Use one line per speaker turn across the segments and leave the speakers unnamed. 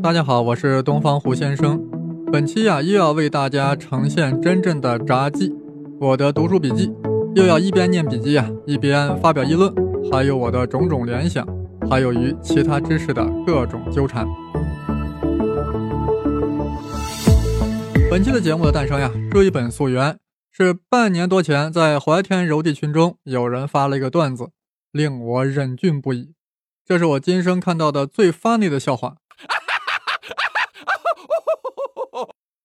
大家好，我是东方胡先生。本期呀，又要为大家呈现真正的札记，我的读书笔记，又要一边念笔记呀，一边发表议论，还有我的种种联想，还有与其他知识的各种纠缠。本期的节目的诞生呀，追本溯源，是半年多前在怀天柔地群中有人发了一个段子，令我忍俊不已。这是我今生看到的最 funny 的笑话。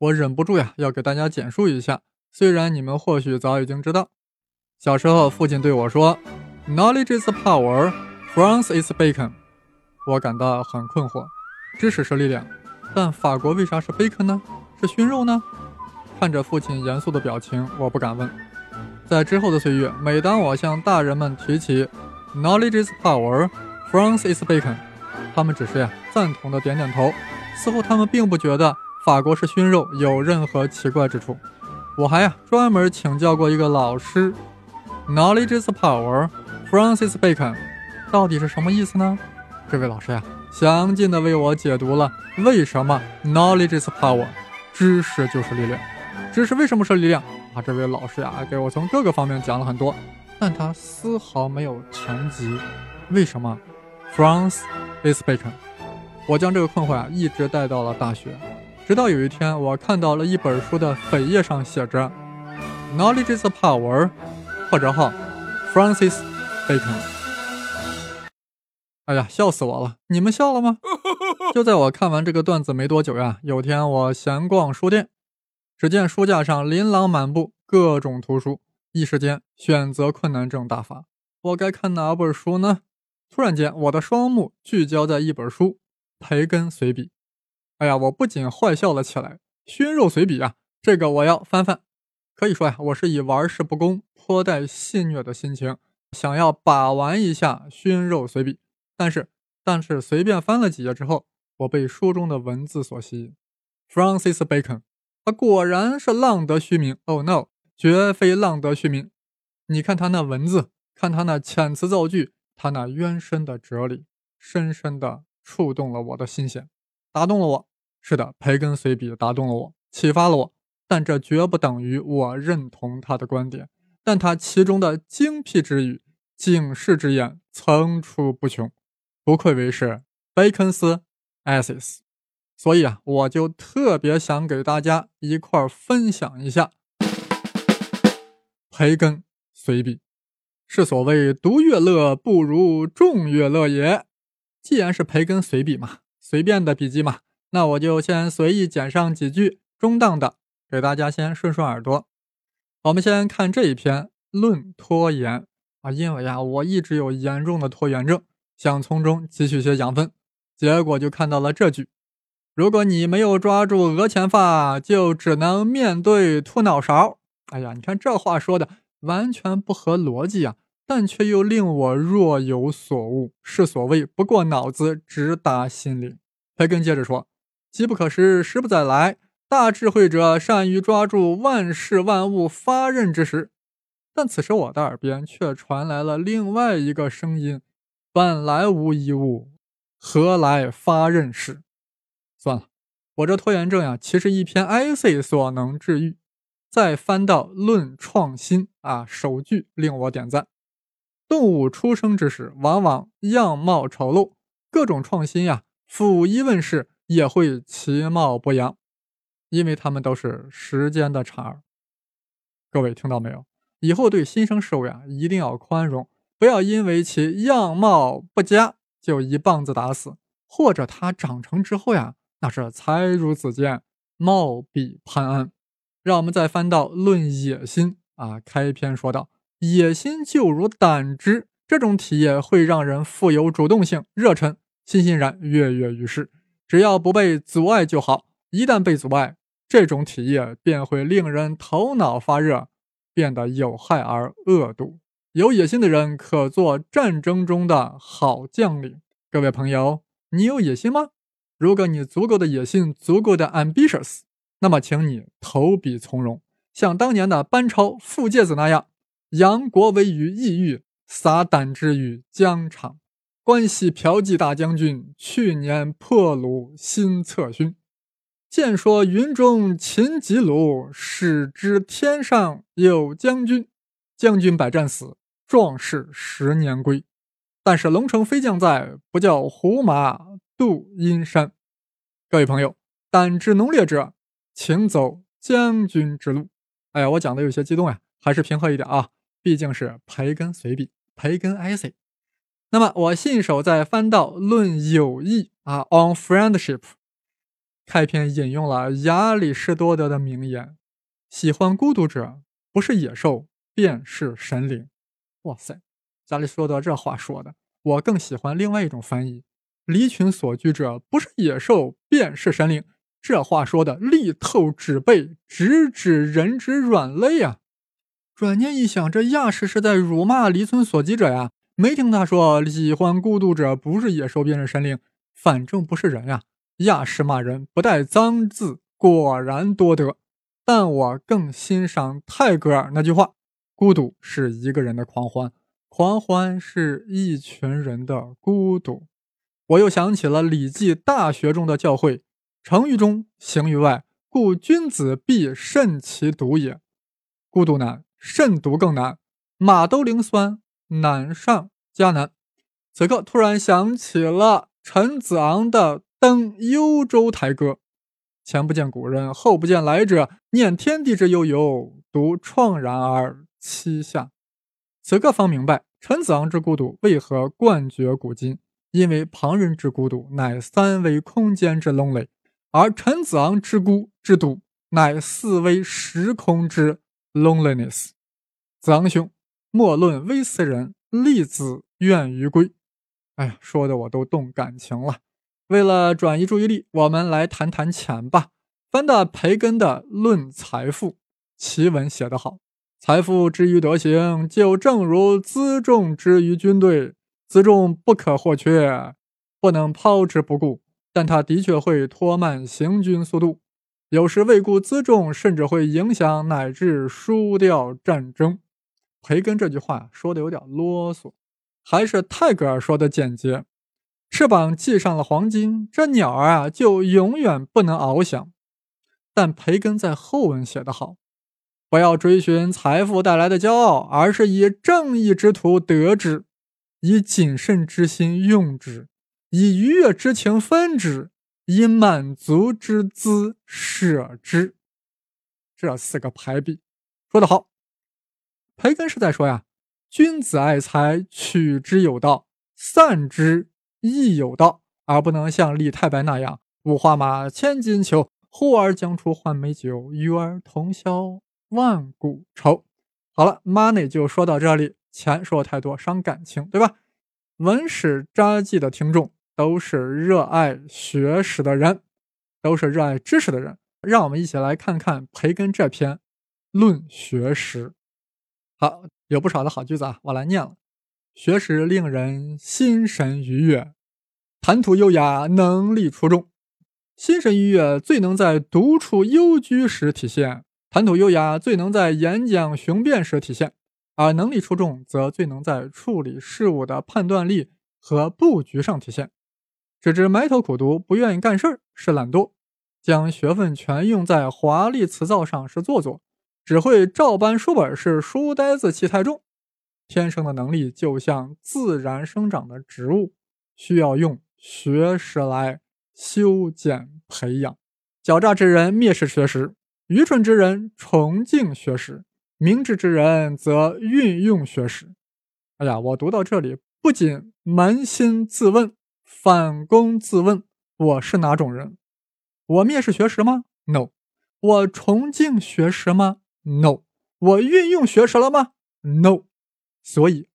我忍不住呀，要给大家简述一下。虽然你们或许早已经知道，小时候父亲对我说：“Knowledge is power, France is bacon。”我感到很困惑。知识是力量，但法国为啥是 bacon 呢？是熏肉呢？看着父亲严肃的表情，我不敢问。在之后的岁月，每当我向大人们提起 “Knowledge is power, France is bacon”，他们只是呀赞同的点点头，似乎他们并不觉得。法国是熏肉，有任何奇怪之处？我还呀专门请教过一个老师，Knowledge is power，Francis Bacon，到底是什么意思呢？这位老师呀，详尽的为我解读了为什么 Knowledge is power，知识就是力量。知识为什么是力量？啊，这位老师呀，给我从各个方面讲了很多，但他丝毫没有谈及为什么？Francis Bacon。我将这个困惑啊一直带到了大学。直到有一天，我看到了一本书的扉页上写着 “Knowledge is power”，或者号 Francis Bacon。哎呀，笑死我了！你们笑了吗？就在我看完这个段子没多久呀，有天我闲逛书店，只见书架上琳琅满目，各种图书，一时间选择困难症大发。我该看哪本书呢？突然间，我的双目聚焦在一本书《培根随笔》。哎呀，我不仅坏笑了起来。熏肉随笔啊，这个我要翻翻。可以说呀，我是以玩世不恭、颇带戏谑的心情，想要把玩一下熏肉随笔。但是，但是随便翻了几页之后，我被书中的文字所吸引。Francis Bacon，他果然是浪得虚名。Oh no，绝非浪得虚名。你看他那文字，看他那遣词造句，他那渊深的哲理，深深的触动了我的心弦，打动了我。是的，培根随笔打动了我，启发了我，但这绝不等于我认同他的观点。但他其中的精辟之语、警示之言层出不穷，不愧为是贝肯斯 essays。所以啊，我就特别想给大家一块儿分享一下培根随笔。是所谓独乐乐不如众乐乐也。既然是培根随笔嘛，随便的笔记嘛。那我就先随意剪上几句中档的，给大家先顺顺耳朵。我们先看这一篇《论拖延》啊，因为呀，我一直有严重的拖延症，想从中汲取些养分，结果就看到了这句：如果你没有抓住额前发，就只能面对秃脑勺。哎呀，你看这话说的完全不合逻辑啊，但却又令我若有所悟，是所谓不过脑子，直达心灵。培根接着说。机不可失，时不再来。大智慧者善于抓住万事万物发轫之时，但此时我的耳边却传来了另外一个声音：本来无一物，何来发轫时？算了，我这拖延症呀，其实一篇 essay 所能治愈。再翻到《论创新》啊，首句令我点赞：动物出生之时，往往样貌丑陋，各种创新呀，甫一问世。也会其貌不扬，因为他们都是时间的产儿。各位听到没有？以后对新生事物呀，一定要宽容，不要因为其样貌不佳就一棒子打死，或者它长成之后呀，那是才如子建，貌比潘安。让我们再翻到《论野心》啊，开篇说道：“野心就如胆汁，这种体液会让人富有主动性、热忱、欣欣然、跃跃欲试。”只要不被阻碍就好，一旦被阻碍，这种体液便会令人头脑发热，变得有害而恶毒。有野心的人可做战争中的好将领。各位朋友，你有野心吗？如果你足够的野心，足够的 ambitious，那么请你投笔从戎，像当年的班超、傅介子那样，扬国威于异域，洒胆汁于疆场。关西骠骑大将军，去年破虏新策勋。见说云中秦吉鲁，始知天上有将军。将军百战死，壮士十年归。但是龙城飞将在，不教胡马度阴山。各位朋友，胆汁浓烈者，请走将军之路。哎呀，我讲的有些激动呀，还是平和一点啊，毕竟是培根随笔，培根 essay。那么我信手再翻到《论友谊》啊，On Friendship。开篇引用了亚里士多德的名言：“喜欢孤独者，不是野兽，便是神灵。”哇塞，亚里士多德这话说的，我更喜欢另外一种翻译：“离群所居者，不是野兽，便是神灵。”这话说的力透纸背，直指人之软肋啊！转念一想，这亚氏是在辱骂离村所居者呀？没听他说喜欢孤独者，不是野兽，便是神灵，反正不是人呀。亚氏骂人不带脏字，果然多得。但我更欣赏泰戈尔那句话：“孤独是一个人的狂欢，狂欢是一群人的孤独。”我又想起了《礼记·大学》中的教诲：“成于中，行于外，故君子必慎其独也。”孤独难，慎独更难。马兜铃酸，难上加难。此刻突然想起了陈子昂的。登幽州台歌，前不见古人，后不见来者。念天地之悠悠，独怆然而栖下。此刻方明白，陈子昂之孤独为何冠绝古今？因为旁人之孤独乃三维空间之 lonely，而陈子昂之孤之独乃四维时空之 loneliness。子昂兄，莫论微斯人，立子愿于归。哎呀，说的我都动感情了。为了转移注意力，我们来谈谈钱吧。翻到培根的《论财富》，其文写得好：“财富之于德行，就正如辎重之于军队。辎重不可或缺，不能抛之不顾，但它的确会拖慢行军速度。有时未顾辎重，甚至会影响乃至输掉战争。”培根这句话说的有点啰嗦，还是泰戈尔说的简洁。翅膀系上了黄金，这鸟儿啊就永远不能翱翔。但培根在后文写得好：不要追寻财富带来的骄傲，而是以正义之途得之，以谨慎之心用之，以愉悦之情分之，以满足之姿舍之。这四个排比说得好。培根是在说呀，君子爱财，取之有道，散之。亦有道，而不能像李太白那样五花马，千金裘，呼儿将出换美酒，与尔同销万古愁。好了，money 就说到这里，钱说太多伤感情，对吧？文史札记的听众都是热爱学史的人，都是热爱知识的人，让我们一起来看看培根这篇《论学识》。好，有不少的好句子啊，我来念了。学识令人心神愉悦，谈吐优雅，能力出众。心神愉悦最能在独处幽居时体现，谈吐优雅最能在演讲雄辩时体现，而能力出众则最能在处理事物的判断力和布局上体现。只知埋头苦读，不愿意干事儿是懒惰；将学问全用在华丽辞藻上是做作；只会照搬书本是书呆子气太重。天生的能力就像自然生长的植物，需要用学识来修剪培养。狡诈之人蔑视学识，愚蠢之人崇敬学识，明智之人则运用学识。哎呀，我读到这里，不仅扪心自问，反躬自问：我是哪种人？我蔑视学识吗？No。我崇敬学识吗？No。我运用学识了吗？No。所以，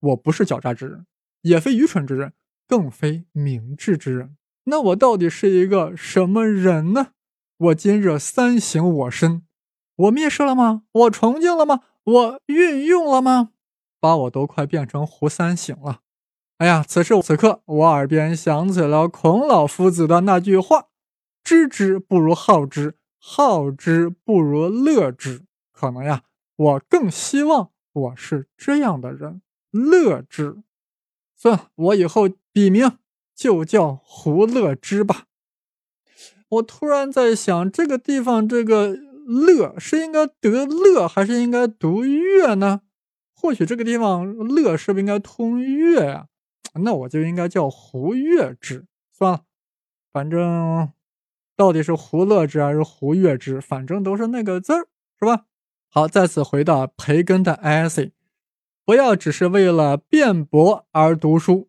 我不是狡诈之人，也非愚蠢之人，更非明智之人。那我到底是一个什么人呢？我今日三省我身，我蔑视了吗？我崇敬了吗？我运用了吗？把我都快变成胡三省了。哎呀，此时此刻，我耳边响起了孔老夫子的那句话：“知之不如好之，好之不如乐之。”可能呀，我更希望。我是这样的人，乐之。算了，我以后笔名就叫胡乐之吧。我突然在想，这个地方这个“乐”是应该读“乐”还是应该读“乐”呢？或许这个地方“乐”是不是应该通“乐”呀？那我就应该叫胡乐之。算了，反正到底是胡乐之还是胡乐之，反正都是那个字儿，是吧？好，再次回到培根的 essay，不要只是为了辩驳而读书，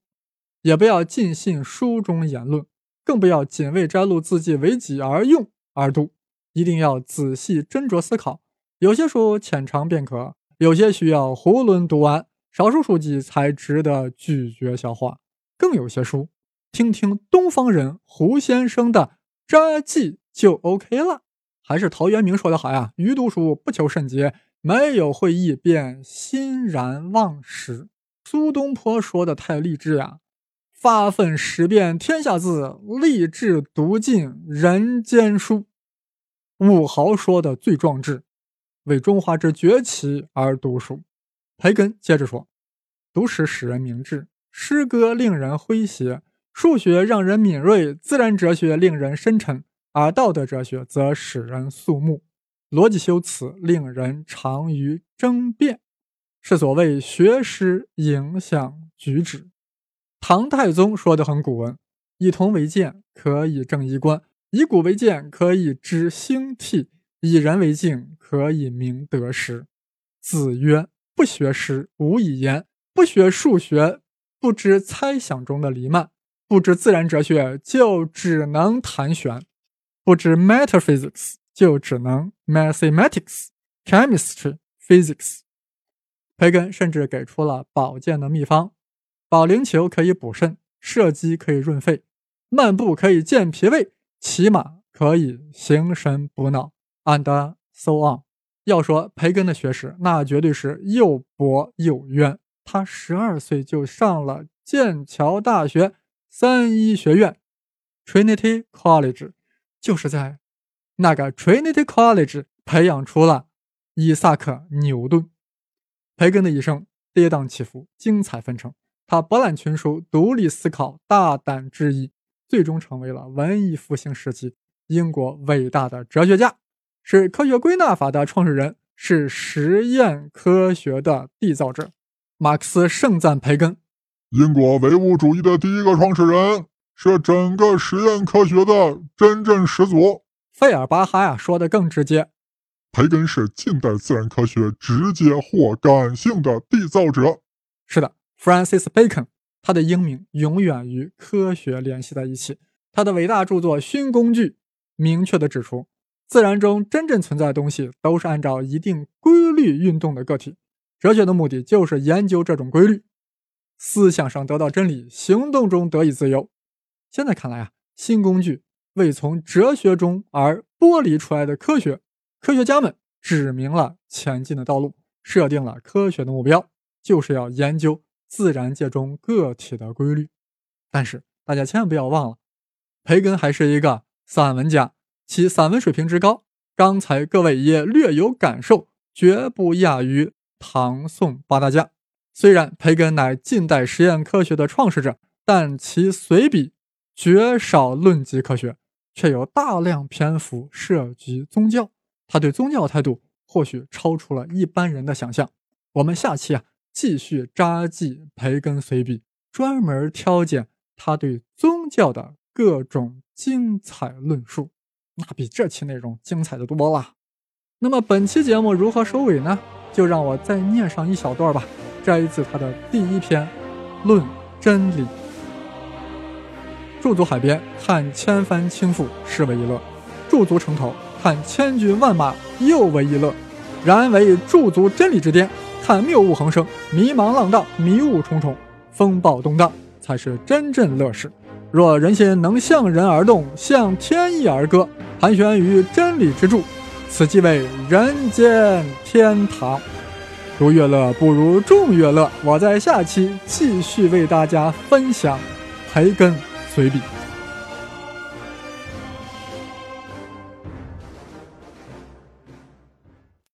也不要尽信书中言论。更不要仅为摘录字迹为己而用而读，一定要仔细斟酌思考。有些书浅尝便可，有些需要囫囵读完，少数书籍才值得咀嚼消化。更有些书，听听东方人胡先生的札记就 OK 了。还是陶渊明说的好呀：“余读书不求甚解，没有会意便欣然忘食。”苏东坡说的太励志呀。发愤识遍天下字，立志读尽人间书。武豪说的最壮志，为中华之崛起而读书。培根接着说：“读史使人明智，诗歌令人诙谐，数学让人敏锐，自然哲学令人深沉，而道德哲学则使人肃穆，逻辑修辞令人长于争辩，是所谓学识影响举止。”唐太宗说的很古文：“以铜为鉴，可以正衣冠；以古为鉴，可以知兴替；以人为镜，可以明得失。”子曰：“不学诗，无以言；不学数学，不知猜想中的黎曼；不知自然哲学，就只能谈玄；不知 metaphysics，就只能 mathematics、chemistry、physics。”培根甚至给出了保健的秘方。保龄球可以补肾，射击可以润肺，漫步可以健脾胃，骑马可以形神补脑。And so on。要说培根的学识，那绝对是又博又渊。他十二岁就上了剑桥大学三一学院 （Trinity College），就是在那个 Trinity College 培养出了伊萨克·牛顿。培根的一生跌宕起伏，精彩纷呈。他博览群书，独立思考，大胆质疑，最终成为了文艺复兴时期英国伟大的哲学家，是科学归纳法的创始人，是实验科学的缔造者。马克思盛赞培根，
英国唯物主义的第一个创始人，是整个实验科学的真正始祖。
费尔巴哈呀说的更直接，
培根是近代自然科学直接或感性的缔造者。
是的。Francis Bacon，他的英名永远与科学联系在一起。他的伟大著作《勋工具》明确地指出，自然中真正存在的东西都是按照一定规律运动的个体。哲学的目的就是研究这种规律，思想上得到真理，行动中得以自由。现在看来啊，新工具为从哲学中而剥离出来的科学，科学家们指明了前进的道路，设定了科学的目标，就是要研究。自然界中个体的规律，但是大家千万不要忘了，培根还是一个散文家，其散文水平之高，刚才各位也略有感受，绝不亚于唐宋八大家。虽然培根乃近代实验科学的创始者，但其随笔绝少论及科学，却有大量篇幅涉及宗教。他对宗教态度或许超出了一般人的想象。我们下期啊。继续扎记培根随笔，专门挑拣他对宗教的各种精彩论述，那比这期内容精彩的多了。那么本期节目如何收尾呢？就让我再念上一小段吧，摘自他的第一篇《论真理》。驻足海边看千帆倾覆，是为一乐；驻足城头看千军万马，又为一乐。然为驻足真理之巅。看谬误横生，迷茫浪荡，迷雾重重，风暴动荡，才是真正乐事。若人心能向人而动，向天意而歌，盘旋于真理之柱，此即为人间天堂。独乐乐不如众乐乐。我在下期继续为大家分享培根随笔。